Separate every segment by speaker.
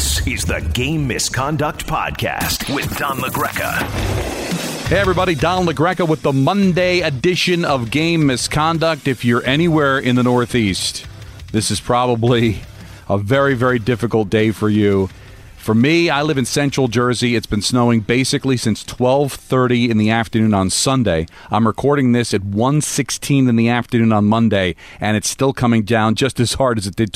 Speaker 1: This is the Game Misconduct Podcast with Don LaGreca.
Speaker 2: Hey, everybody, Don LaGreca with the Monday edition of Game Misconduct. If you're anywhere in the Northeast, this is probably a very, very difficult day for you. For me, I live in central Jersey. It's been snowing basically since 12:30 in the afternoon on Sunday. I'm recording this at 1:16 in the afternoon on Monday, and it's still coming down just as hard as it did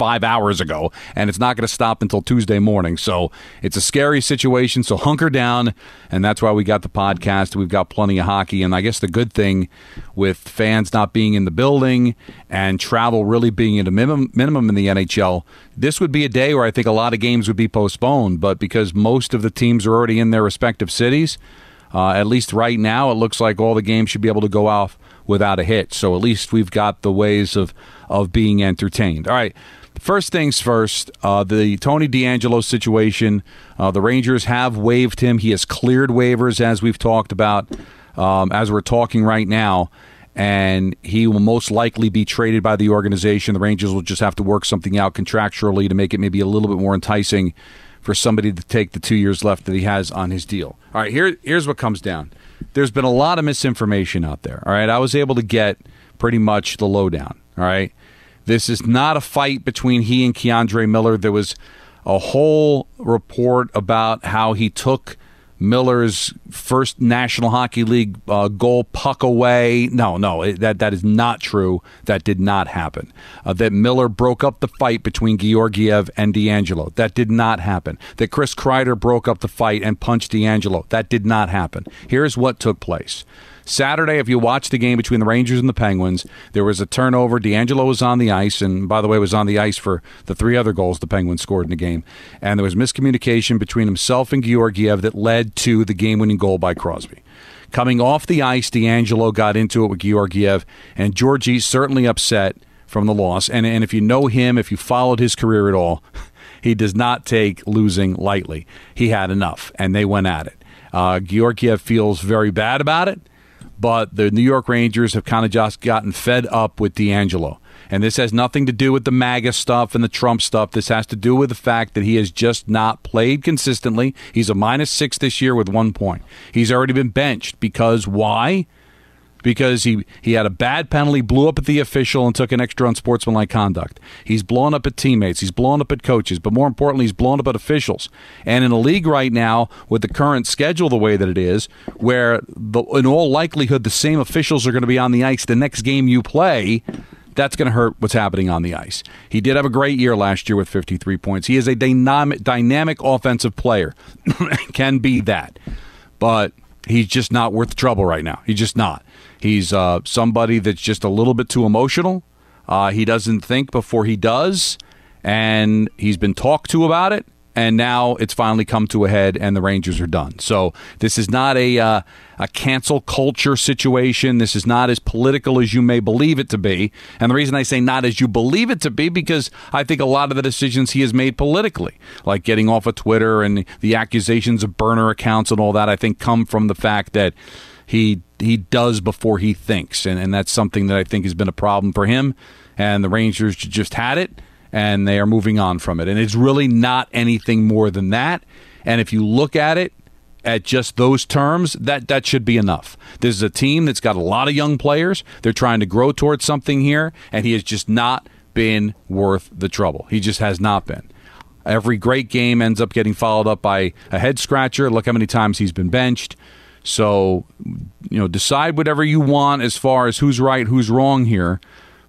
Speaker 2: 25 hours ago, and it's not going to stop until Tuesday morning. So, it's a scary situation, so hunker down, and that's why we got the podcast. We've got plenty of hockey, and I guess the good thing with fans not being in the building and travel really being at a minimum, minimum in the NHL, this would be a day where I think a lot of games would be postponed. But because most of the teams are already in their respective cities, uh, at least right now, it looks like all the games should be able to go off without a hit. So at least we've got the ways of of being entertained. All right. First things first, uh, the Tony DeAngelo situation. Uh, the Rangers have waived him. He has cleared waivers, as we've talked about, um, as we're talking right now and he will most likely be traded by the organization. The Rangers will just have to work something out contractually to make it maybe a little bit more enticing for somebody to take the two years left that he has on his deal. All right, here, here's what comes down. There's been a lot of misinformation out there. All right, I was able to get pretty much the lowdown. All right, this is not a fight between he and K'Andre Miller. There was a whole report about how he took Miller's first National Hockey League uh, goal puck away. No, no, it, that that is not true. That did not happen. Uh, that Miller broke up the fight between Georgiev and DeAngelo. That did not happen. That Chris Kreider broke up the fight and punched DeAngelo. That did not happen. Here's what took place. Saturday, if you watch the game between the Rangers and the Penguins, there was a turnover. DeAngelo was on the ice, and by the way, was on the ice for the three other goals the Penguins scored in the game. And there was miscommunication between himself and Georgiev that led to the game winning goal by Crosby. Coming off the ice, DeAngelo got into it with Georgiev, and Georgie's certainly upset from the loss. And, and if you know him, if you followed his career at all, he does not take losing lightly. He had enough, and they went at it. Uh, Georgiev feels very bad about it but the New York Rangers have kind of just gotten fed up with DeAngelo. And this has nothing to do with the MAGA stuff and the Trump stuff. This has to do with the fact that he has just not played consistently. He's a minus six this year with one point. He's already been benched because why? Because he, he had a bad penalty, blew up at the official, and took an extra unsportsmanlike conduct. He's blown up at teammates, he's blown up at coaches, but more importantly, he's blown up at officials. And in a league right now, with the current schedule the way that it is, where the, in all likelihood the same officials are going to be on the ice the next game you play, that's going to hurt what's happening on the ice. He did have a great year last year with 53 points. He is a dynamic, dynamic offensive player, can be that. But he's just not worth the trouble right now. He's just not. He's uh, somebody that's just a little bit too emotional. Uh, he doesn't think before he does, and he's been talked to about it. And now it's finally come to a head, and the Rangers are done. So this is not a uh, a cancel culture situation. This is not as political as you may believe it to be. And the reason I say not as you believe it to be because I think a lot of the decisions he has made politically, like getting off of Twitter and the accusations of burner accounts and all that, I think come from the fact that he he does before he thinks, and, and that's something that I think has been a problem for him. And the Rangers just had it, and they are moving on from it. And it's really not anything more than that. And if you look at it at just those terms, that that should be enough. This is a team that's got a lot of young players. They're trying to grow towards something here, and he has just not been worth the trouble. He just has not been. Every great game ends up getting followed up by a head scratcher. Look how many times he's been benched. So, you know, decide whatever you want as far as who's right, who's wrong here.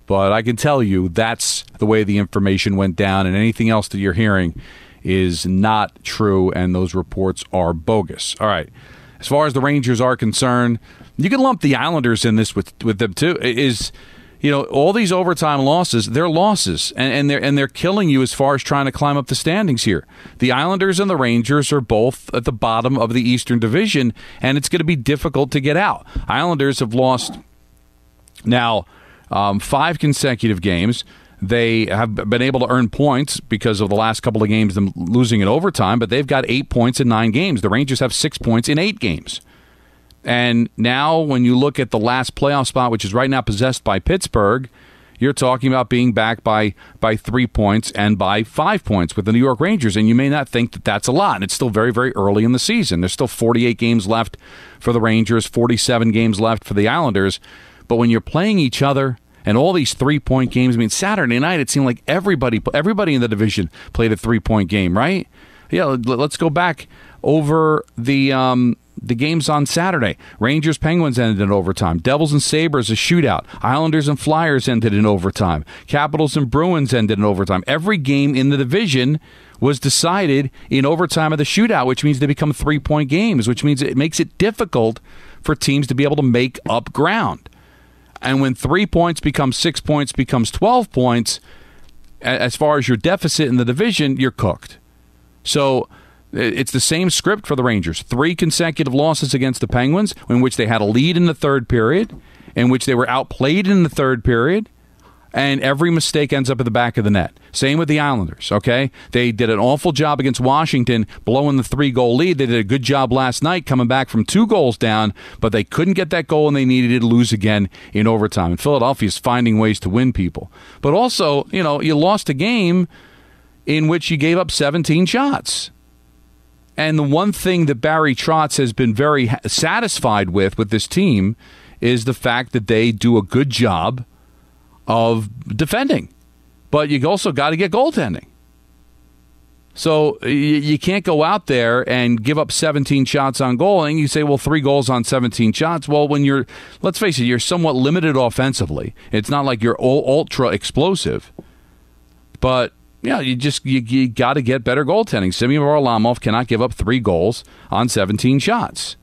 Speaker 2: But I can tell you that's the way the information went down, and anything else that you're hearing is not true, and those reports are bogus. All right. As far as the Rangers are concerned, you can lump the Islanders in this with with them too. Is you know, all these overtime losses, they're losses, and, and, they're and they're killing you as far as trying to climb up the standings here. The Islanders and the Rangers are both at the bottom of the Eastern Division, and it's going to be difficult to get out. Islanders have lost now um, five consecutive games. They have been able to earn points because of the last couple of games, them losing in overtime, but they've got eight points in nine games. The Rangers have six points in eight games. And now, when you look at the last playoff spot, which is right now possessed by Pittsburgh, you're talking about being back by by three points and by five points with the New York Rangers, and you may not think that that's a lot. And it's still very very early in the season. There's still 48 games left for the Rangers, 47 games left for the Islanders. But when you're playing each other and all these three point games, I mean Saturday night it seemed like everybody everybody in the division played a three point game, right? Yeah, let's go back over the um, the games on Saturday. Rangers Penguins ended in overtime. Devils and Sabres a shootout. Islanders and Flyers ended in overtime. Capitals and Bruins ended in overtime. Every game in the division was decided in overtime of the shootout, which means they become three point games, which means it makes it difficult for teams to be able to make up ground. And when three points becomes six points, becomes 12 points, as far as your deficit in the division, you're cooked. So it's the same script for the Rangers. Three consecutive losses against the Penguins, in which they had a lead in the third period, in which they were outplayed in the third period, and every mistake ends up at the back of the net. Same with the Islanders, okay? They did an awful job against Washington, blowing the three goal lead. They did a good job last night coming back from two goals down, but they couldn't get that goal and they needed to lose again in overtime. And Philadelphia is finding ways to win people. But also, you know, you lost a game in which you gave up 17 shots. And the one thing that Barry Trotz has been very satisfied with with this team is the fact that they do a good job of defending. But you also got to get goaltending. So you can't go out there and give up 17 shots on goal, and you say, "Well, three goals on 17 shots." Well, when you're, let's face it, you're somewhat limited offensively. It's not like you're ultra explosive, but yeah, you just you, you got to get better goaltending. Semyon Varlamov cannot give up three goals on 17 shots.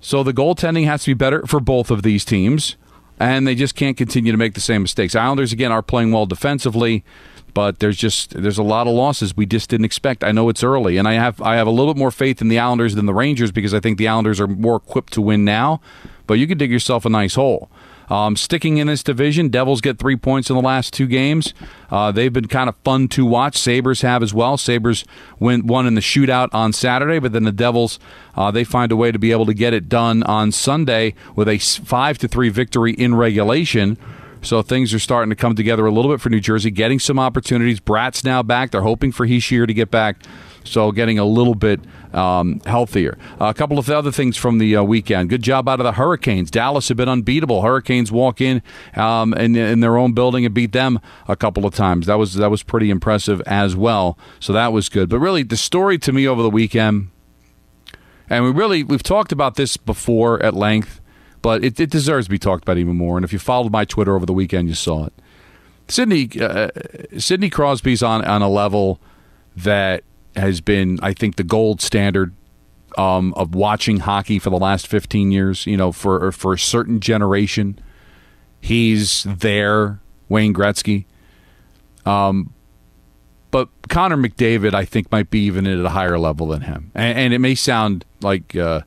Speaker 2: So the goaltending has to be better for both of these teams, and they just can't continue to make the same mistakes. Islanders again are playing well defensively, but there's just there's a lot of losses we just didn't expect. I know it's early, and I have I have a little bit more faith in the Islanders than the Rangers because I think the Islanders are more equipped to win now. But you could dig yourself a nice hole. Um, sticking in this division, Devils get three points in the last two games. Uh, they've been kind of fun to watch. Sabres have as well. Sabres went one in the shootout on Saturday, but then the Devils, uh, they find a way to be able to get it done on Sunday with a 5 to 3 victory in regulation. So things are starting to come together a little bit for New Jersey, getting some opportunities. Bratt's now back. They're hoping for Hischier to get back. So getting a little bit um, healthier. Uh, a couple of other things from the uh, weekend. Good job out of the Hurricanes. Dallas have been unbeatable. Hurricanes walk in um, in, in their own building and beat them a couple of times. That was that was pretty impressive as well. So that was good. But really, the story to me over the weekend, and we really we've talked about this before at length, but it, it deserves to be talked about even more. And if you followed my Twitter over the weekend, you saw it. Sidney uh, Sidney Crosby's on on a level that has been, I think, the gold standard um, of watching hockey for the last 15 years. You know, for for a certain generation, he's there. Wayne Gretzky. Um, but Connor McDavid, I think, might be even at a higher level than him. And, and it may sound like uh,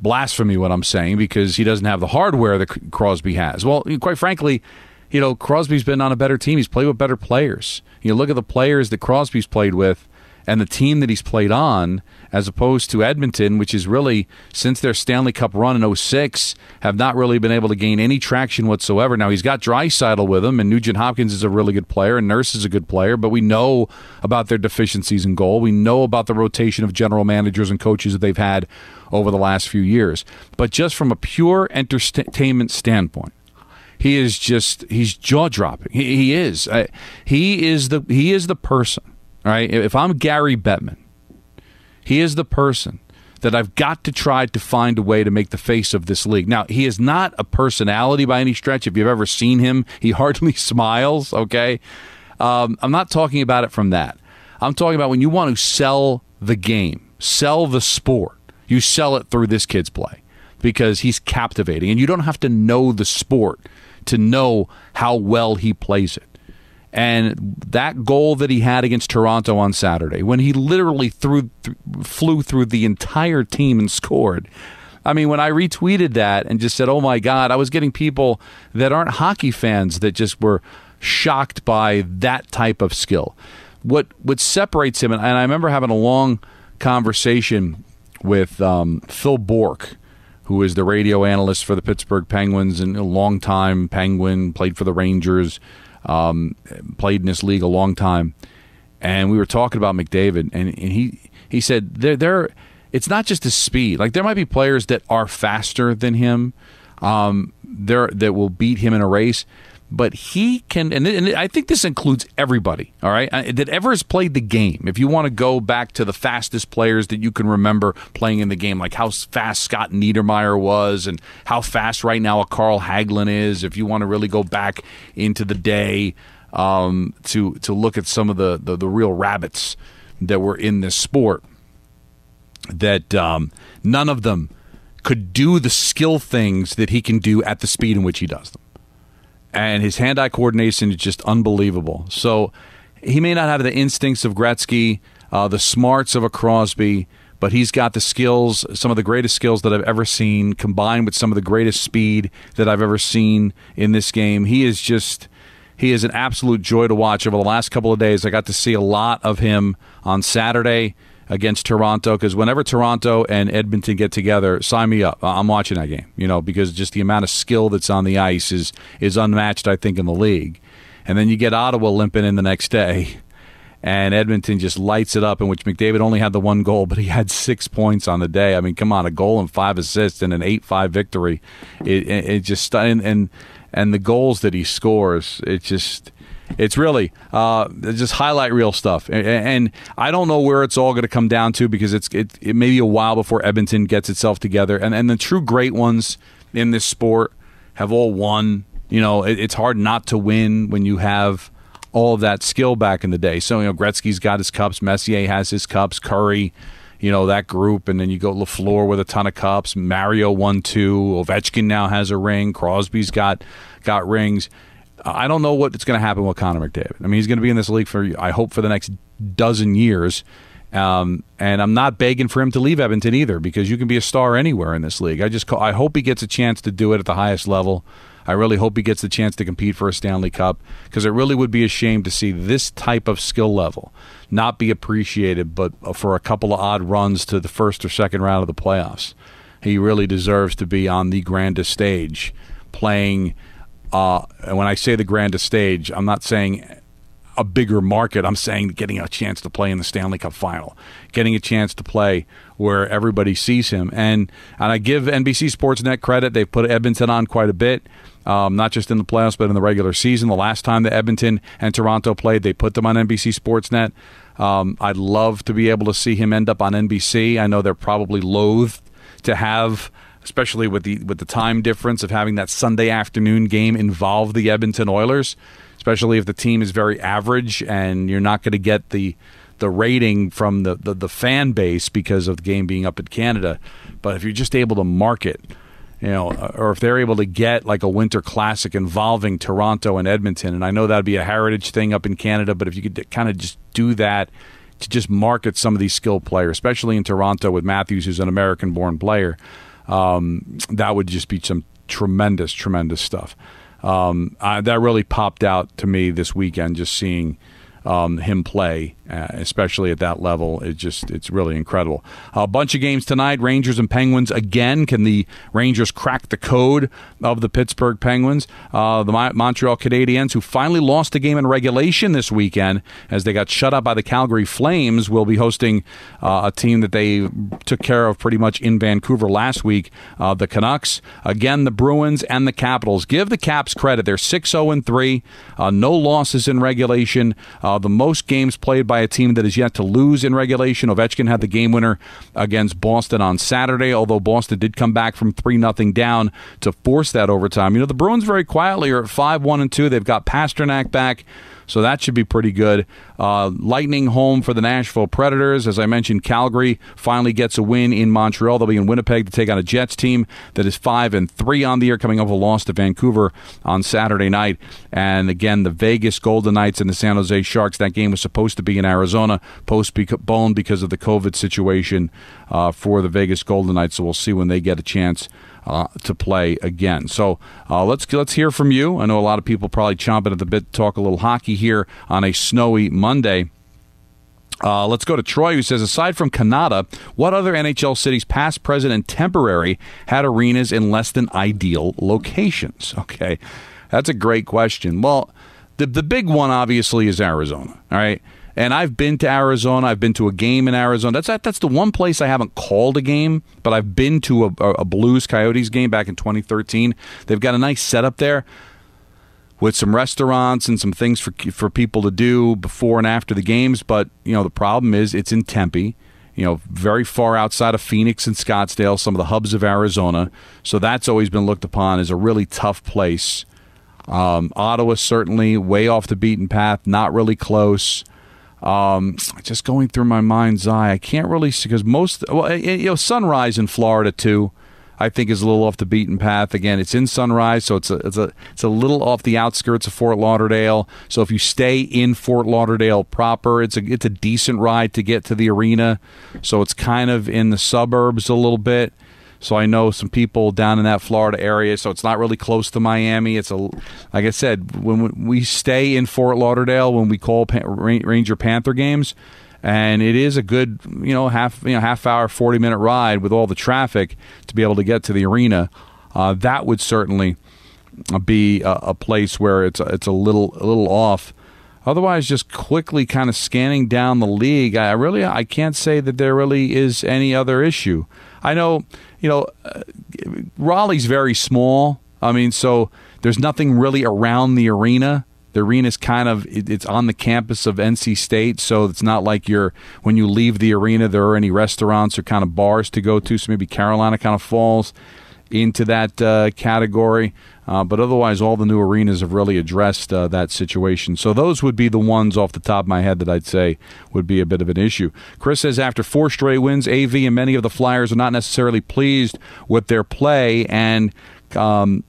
Speaker 2: blasphemy what I'm saying because he doesn't have the hardware that Crosby has. Well, quite frankly, you know, Crosby's been on a better team. He's played with better players. You look at the players that Crosby's played with and the team that he's played on, as opposed to Edmonton, which is really, since their Stanley Cup run in 06, have not really been able to gain any traction whatsoever. Now, he's got Draisaitl with him, and Nugent Hopkins is a really good player, and Nurse is a good player, but we know about their deficiencies in goal. We know about the rotation of general managers and coaches that they've had over the last few years. But just from a pure entertainment standpoint, he is just he's jaw dropping. He, he is. Uh, he is the he is the person right. If I'm Gary Bettman, he is the person that I've got to try to find a way to make the face of this league. Now, he is not a personality by any stretch. If you've ever seen him, he hardly smiles, okay? Um, I'm not talking about it from that. I'm talking about when you want to sell the game, sell the sport, you sell it through this kid's play because he's captivating. And you don't have to know the sport to know how well he plays it. And that goal that he had against Toronto on Saturday, when he literally threw, th- flew through the entire team and scored. I mean, when I retweeted that and just said, "Oh my God," I was getting people that aren't hockey fans that just were shocked by that type of skill. What what separates him, and I remember having a long conversation with um, Phil Bourque, who is the radio analyst for the Pittsburgh Penguins and a long time Penguin, played for the Rangers, um, played in this league a long time. And we were talking about McDavid, and, and he he said there there it's not just the speed. Like there might be players that are faster than him, um, there that will beat him in a race, but he can, and, and, I think this includes everybody, all right, that ever has played the game. If you want to go back to the fastest players that you can remember playing in the game, like how fast Scott Niedermayer was and how fast right now a Carl Hagelin is, if you want to really go back into the day um, to, to look at some of the, the, the, real rabbits that were in this sport, that um, none of them could do the skill things that he can do at the speed in which he does them and his hand-eye coordination is just unbelievable. So he may not have the instincts of Gretzky, uh, the smarts of a Crosby, but he's got the skills, some of the greatest skills that I've ever seen, combined with some of the greatest speed that I've ever seen in this game. He is just. He is an absolute joy to watch over the last couple of days. I got to see a lot of him on Saturday against Toronto because whenever Toronto and Edmonton get together, sign me up. I'm watching that game, you know, because just the amount of skill that's on the ice is is unmatched, I think, in the league. And then you get Ottawa limping in the next day, and Edmonton just lights it up. In which McDavid only had the one goal, but he had six points on the day. I mean, come on, a goal and five assists and an eight-five victory. It, it, it just and, and and the goals that he scores, it just it's really uh, just highlight reel stuff, and, I don't know where it's all going to come down to because it's it, it may be a while before Edmonton gets itself together, and and the true great ones in this sport have all won. You know, it, it's hard not to win when you have all of that skill back in the day. So you know, Gretzky's got his cups, Messier has his cups, Kurri you know that group, and then you go Lafleur with a ton of cups. Mario won two. Ovechkin now has a ring. Crosby's got got rings. I don't know what's going to happen with Connor McDavid. I mean, he's going to be in this league for, I hope, for the next dozen years. Um, and I'm not begging for him to leave Edmonton either because you can be a star anywhere in this league. I just call, I hope he gets a chance to do it at the highest level. I really hope he gets the chance to compete for a Stanley Cup because it really would be a shame to see this type of skill level not be appreciated, but for a couple of odd runs to the first or second round of the playoffs. He really deserves to be on the grandest stage playing uh, when I say the grandest stage, I'm not saying a bigger market. I'm saying getting a chance to play in the Stanley Cup final, getting a chance to play where everybody sees him. And and I give NBC Sportsnet credit. They've put Edmonton on quite a bit, um, not just in the playoffs, but in the regular season. The last time that Edmonton and Toronto played, they put them on NBC Sportsnet. Um, I'd love to be able to see him end up on NBC. I know they're probably loath to have especially with the with the time difference of having that Sunday afternoon game involve the Edmonton Oilers, especially if the team is very average and you're not going to get the the rating from the, the, the fan base because of the game being up in Canada. But if you're just able to market, you know, uh, or if they're able to get like a winter classic involving Toronto and Edmonton, and I know that'd be a heritage thing up in Canada, but if you could kind of just do that to just market some of these skilled players, especially in Toronto with Matthews, who's an American born player, um, that would just be some tremendous, tremendous stuff. Um, I, that really popped out to me this weekend, just seeing um, him play, uh, especially at that level. It just it's really incredible. A bunch of games tonight: Rangers and Penguins again. Can the Rangers crack the code of the Pittsburgh Penguins? Uh, the Montreal Canadiens, who finally lost a game in regulation this weekend as they got shut out by the Calgary Flames, will be hosting uh, a team that they took care of pretty much in Vancouver last week. Uh, the Canucks again, the Bruins and the Capitals. Give the Caps credit; they're six zero oh and three, uh, no losses in regulation. Uh, the most games played by a team that is yet to lose in regulation. Ovechkin had the game winner against Boston on Saturday, although Boston did come back from 3 0 down to force that overtime. You know, the Bruins very quietly are at 5 1 and 2. They've got Pastrnak back. So that should be pretty good. Uh, lightning home for the Nashville Predators. As I mentioned, Calgary finally gets a win in Montreal. They'll be in Winnipeg to take on a Jets team that is five and three on the year, coming off a loss to Vancouver on Saturday night. And again, the Vegas Golden Knights and the San Jose Sharks. That game was supposed to be in Arizona, postponed because of the COVID situation uh, for the Vegas Golden Knights. So we'll see when they get a chance uh, to play again. So uh, let's let's hear from you. I know a lot of people probably chomping at the bit to talk a little hockey here on a snowy Monday. Uh, let's go to Troy, who says, aside from Kanata, what other NHL cities, past, present, and temporary, had arenas in less than ideal locations? Okay, that's a great question. Well, the the big one obviously is Arizona. All right. And I've been to Arizona. I've been to a game in Arizona. That's that's the one place I haven't called a game, but I've been to a, a Blues Coyotes game back in 2013. They've got a nice setup there with some restaurants and some things for for people to do before and after the games. But you know the problem is it's in Tempe, you know, very far outside of Phoenix and Scottsdale, some of the hubs of Arizona. So that's always been looked upon as a really tough place. Um, Ottawa certainly way off the beaten path, not really close. Um, just going through my mind's eye, I can't really see because most, well, you know, Sunrise in Florida too. I think is a little off the beaten path. Again, it's in Sunrise, so it's a it's a it's a little off the outskirts of Fort Lauderdale. So if you stay in Fort Lauderdale proper, it's a it's a decent ride to get to the arena. So it's kind of in the suburbs a little bit. So I know some people down in that Florida area. So it's not really close to Miami. It's a like I said when we stay in Fort Lauderdale when we call Ranger Panther games, and it is a good you know half you know half hour forty minute ride with all the traffic to be able to get to the arena. Uh, that would certainly be a, a, place where it's a, it's a little a little off. Otherwise, just quickly kind of scanning down the league, I really I can't say that there really is any other issue. I know you know, uh, Raleigh's very small. I mean, so there's nothing really around the arena. The arena is kind of it's on the campus of NC State, so it's not like you're when you leave the arena there are any restaurants or kind of bars to go to. So maybe Carolina kind of falls into that uh, category. Uh, but otherwise, all the new arenas have really addressed uh, that situation. So those would be the ones off the top of my head that I'd say would be a bit of an issue. Chris says after four straight wins, AV and many of the Flyers are not necessarily pleased with their play and um,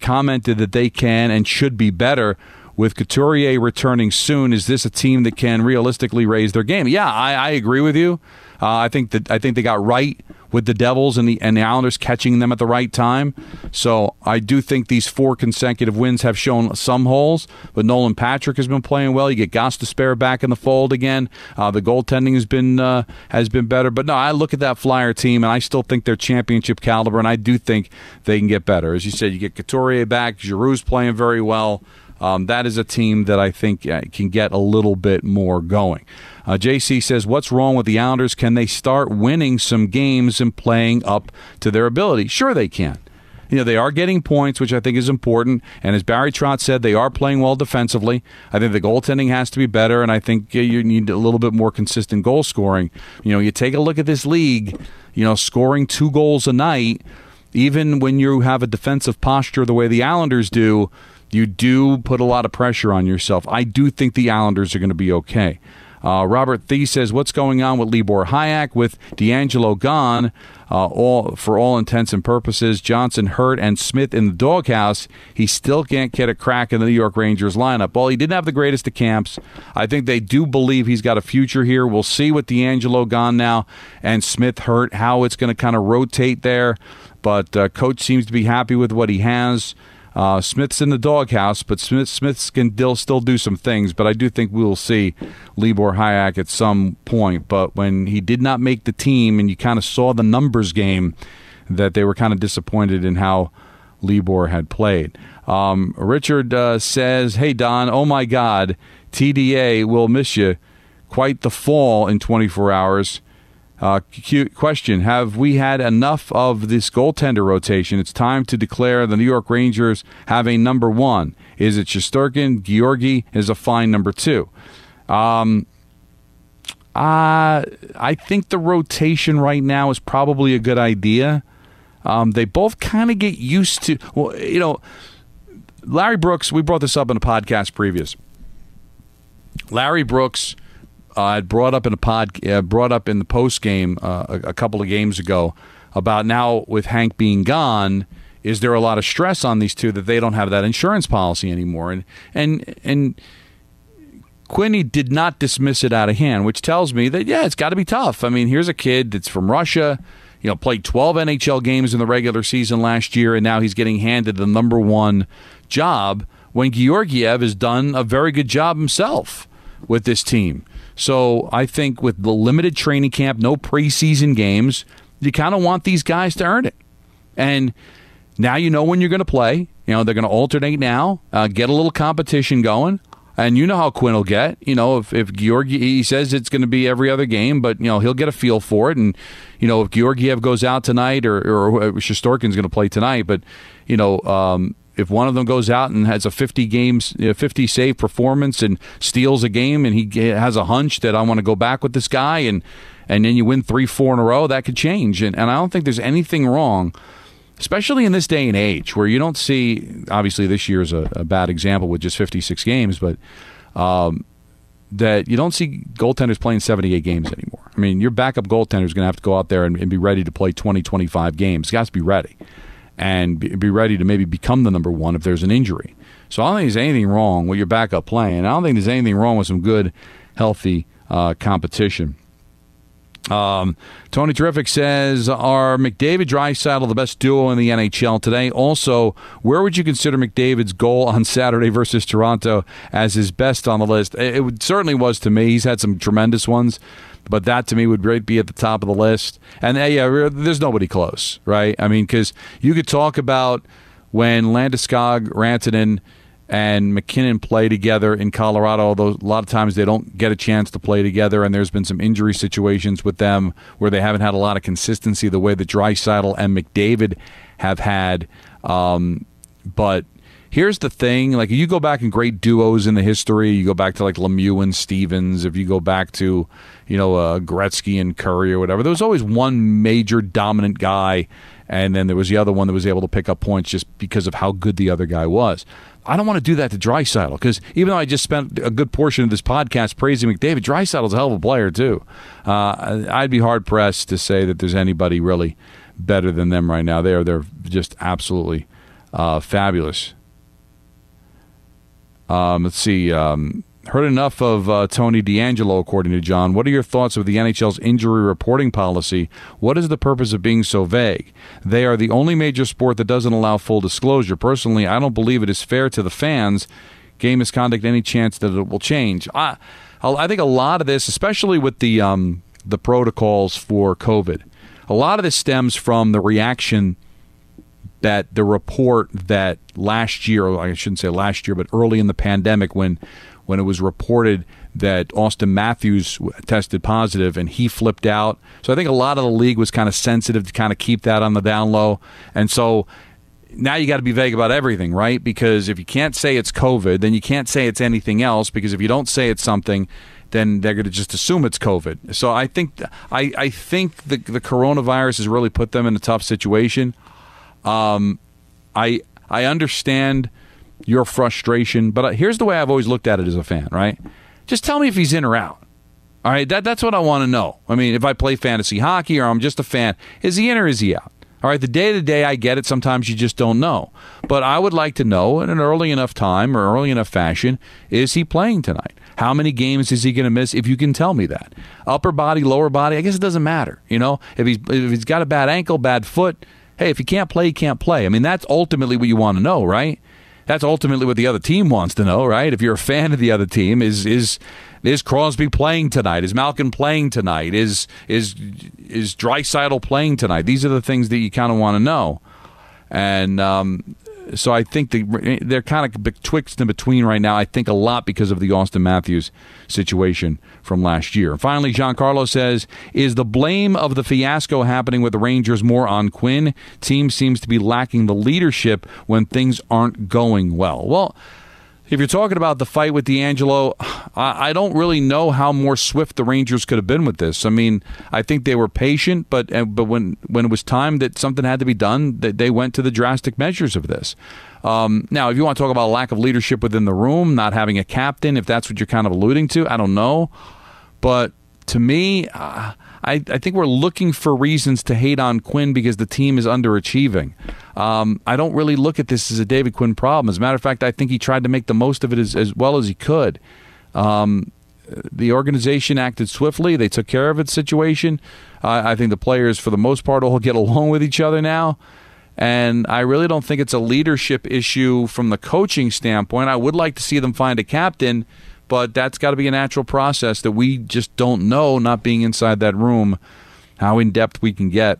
Speaker 2: commented that they can and should be better. With Couturier returning soon, is this a team that can realistically raise their game? Yeah, I, I agree with you. Uh, I think that I think they got right with the Devils and the and the Islanders catching them at the right time. So I do think these four consecutive wins have shown some holes. But Nolan Patrick has been playing well. You get Gostisbehere back in the fold again. Uh, the goaltending has been uh, has been better. But no, I look at that Flyer team and I still think they're championship caliber, and I do think they can get better. As you said, you get Couturier back. Giroux's playing very well. Um, that is a team that I think uh, can get a little bit more going. Uh, JC says, What's wrong with the Islanders? Can they start winning some games and playing up to their ability? Sure, they can. You know, they are getting points, which I think is important. And as Barry Trotz said, they are playing well defensively. I think the goaltending has to be better, and I think you need a little bit more consistent goal scoring. You know, you take a look at this league, you know, scoring two goals a night, even when you have a defensive posture the way the Islanders do, you do put a lot of pressure on yourself. I do think the Islanders are going to be okay. Uh, Robert Thie says, "What's going on with Libor Hajek with DeAngelo gone? Uh, all for all intents and purposes, Johnson hurt and Smith in the doghouse. He still can't get a crack in the New York Rangers lineup. Well, he didn't have the greatest of camps. I think they do believe he's got a future here. We'll see with DeAngelo gone now and Smith hurt how it's going to kind of rotate there. But uh, coach seems to be happy with what he has." Uh, Smith's in the doghouse, but Smith Smith's can still do some things. But I do think we will see Libor Hajek at some point. But when he did not make the team, and you kind of saw the numbers game, that they were kind of disappointed in how Libor had played. Um, Richard uh, says, "Hey Don, oh my God, TDA will miss you. Quite the fall in 24 hours." Uh, question Have we had enough of this goaltender rotation? It's time to declare the New York Rangers have a number one. Is it Shesterkin? Georgi is a fine number two. Um, uh, I think the rotation right now is probably a good idea. Um, they both kind of get used to, well, you know, Larry Brooks, we brought this up in a podcast previous. Larry Brooks uh, brought up in a pod, uh, brought up in the post game uh, a, a, couple of games ago about now with Hank being gone, is there a lot of stress on these two that they don't have that insurance policy anymore? And and and Quinny did not dismiss it out of hand, which tells me that yeah, it's got to be tough. I mean, here's a kid that's from Russia. You know, played 12 NHL games in the regular season last year, and now he's getting handed the number one job when Georgiev has done a very good job himself with this team. So I think with the limited training camp, no preseason games, you kind of want these guys to earn it. And now you know when you're going to play. You know, they're going to alternate now, uh, get a little competition going. And you know how Quinn will get. You know, if, if Georgi, he says it's going to be every other game, but, you know, he'll get a feel for it. And, you know, if Georgiev goes out tonight or, or Shesterkin's going to play tonight, but, you know, um, if one of them goes out and has a 50 games 50 save performance and steals a game and he has a hunch that I want to go back with this guy and and then you win 3 4 in a row that could change and, and I don't think there's anything wrong especially in this day and age where you don't see obviously this year is a, a bad example with just 56 games but um, that you don't see goaltenders playing 78 games anymore. I mean, your backup goaltender is going to have to go out there and, and, be ready to play 20, 25 games. He has to be ready and be, ready to maybe become the number one if there's an injury. So I don't think there's anything wrong with your backup playing. I don't think there's anything wrong with some good, healthy uh, competition. Um, Tony Terrific says, Are McDavid Draisaitl the best duo in the NHL today? Also, where would you consider McDavid's goal on Saturday versus Toronto as his best on the list? It, certainly was to me. He's had some tremendous ones but that to me would be at the top of the list. And yeah, there's nobody close, right? I mean, because you could talk about when Landeskog, Rantanen, and MacKinnon play together in Colorado. Although a lot of times they don't get a chance to play together, and there's been some injury situations with them where they haven't had a lot of consistency the way that Draisaitl and McDavid have had. Um, but here's the thing like you go back in great duos in the history you go back to like lemieux and stevens if you go back to you know uh, gretzky and Kurri or whatever there was always one major dominant guy and then there was the other one that was able to pick up points just because of how good the other guy was I don't want to do that to Draisaitl because even though I just spent a good portion of this podcast praising McDavid, Draisaitl's a hell of a player too. Uh, I'd be hard pressed to say that there's anybody really better than them right now. They're they're just absolutely uh, fabulous. Um, let's see. Um, heard enough of uh, Tony DeAngelo, according to John. What are your thoughts of the NHL's injury reporting policy? What is the purpose of being so vague? They are the only major sport that doesn't allow full disclosure. Personally, I don't believe it is fair to the fans. Game misconduct, any chance that it will change? I, I think a lot of this, especially with the um, the protocols for COVID, a lot of this stems from the reaction that the report that last year, I shouldn't say last year, but early in the pandemic when when it was reported that Auston Matthews tested positive and he flipped out. So I think a lot of the league was kind of sensitive to kind of keep that on the down low. And so now you got to be vague about everything, right? Because if you can't say it's COVID, then you can't say it's anything else. Because if you don't say it's something, then they're going to just assume it's COVID. So I think I, I think the the coronavirus has really put them in a tough situation. Um, I I understand your frustration, but uh, here's the way I've always looked at it as a fan. Right? Just tell me if he's in or out. All right, that that's what I want to know. I mean, if I play fantasy hockey or I'm just a fan, is he in or is he out? All right, the day to day, I get it. Sometimes you just don't know. But I would like to know in an early enough time or early enough fashion is he playing tonight? How many games is he going to miss? If you can tell me that. Upper body, lower body, I guess it doesn't matter. You know, if he's, if he's got a bad ankle, bad foot, hey, if he can't play, he can't play. I mean, that's ultimately what you want to know, right? That's ultimately what the other team wants to know, right? If you're a fan of the other team, is is is Crosby playing tonight? Is Malkin playing tonight? Is is is Draisaitl playing tonight? These are the things that you kind of want to know, and um, so I think they, they're kind of betwixt and between right now. I think a lot because of the Auston Matthews situation from last year. Finally, Giancarlo says, "Is the blame of the fiasco happening with the Rangers more on Quinn? Team seems to be lacking the leadership when things aren't going well." Well if you're talking about the fight with DeAngelo, I, I, don't really know how more swift the Rangers could have been with this. I mean, I think they were patient, but but when when it was time that something had to be done, that they went to the drastic measures of this. Um, now, if you want to talk about lack of leadership within the room, not having a captain, if that's what you're kind of alluding to, I don't know. But to me, uh, I, I think we're looking for reasons to hate on Quinn because the team is underachieving. Um, I don't really look at this as a David Quinn problem. As a matter of fact, I think he tried to make the most of it as, as well as he could. Um, the organization acted swiftly. They took care of its situation. Uh, I think the players, for the most part, will get along with each other now. And I really don't think it's a leadership issue from the coaching standpoint. I would like to see them find a captain but that's got to be a natural process that we just don't know, not being inside that room, how in depth we can get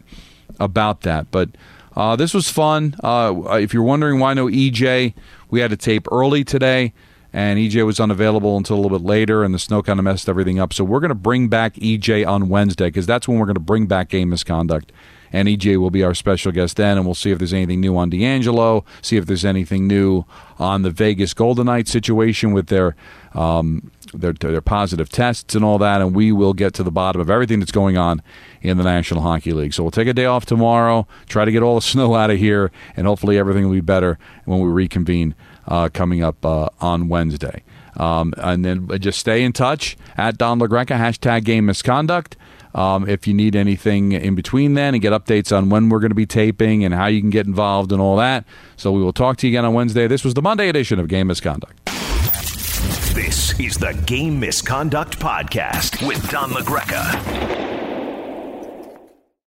Speaker 2: about that. But uh, this was fun. Uh, if you're wondering why no EJ, we had to tape early today, and EJ was unavailable until a little bit later, and the snow kind of messed everything up. So we're going to bring back EJ on Wednesday because that's when we're going to bring back game misconduct and EJ will be our special guest then, and we'll see if there's anything new on DeAngelo, see if there's anything new on the Vegas Golden Knights situation with their um, their, their positive tests and all that, and we will get to the bottom of everything that's going on in the National Hockey League. So we'll take a day off tomorrow, try to get all the snow out of here, and hopefully everything will be better when we reconvene uh, coming up uh, on Wednesday. Um, and then just stay in touch at Don LaGreca, hashtag game misconduct. Um, if you need anything in between then and get updates on when we're going to be taping and how you can get involved and all that. So we will talk to you again on Wednesday. This was the Monday edition of Game Misconduct.
Speaker 1: This is the Game Misconduct Podcast with Don LaGreca.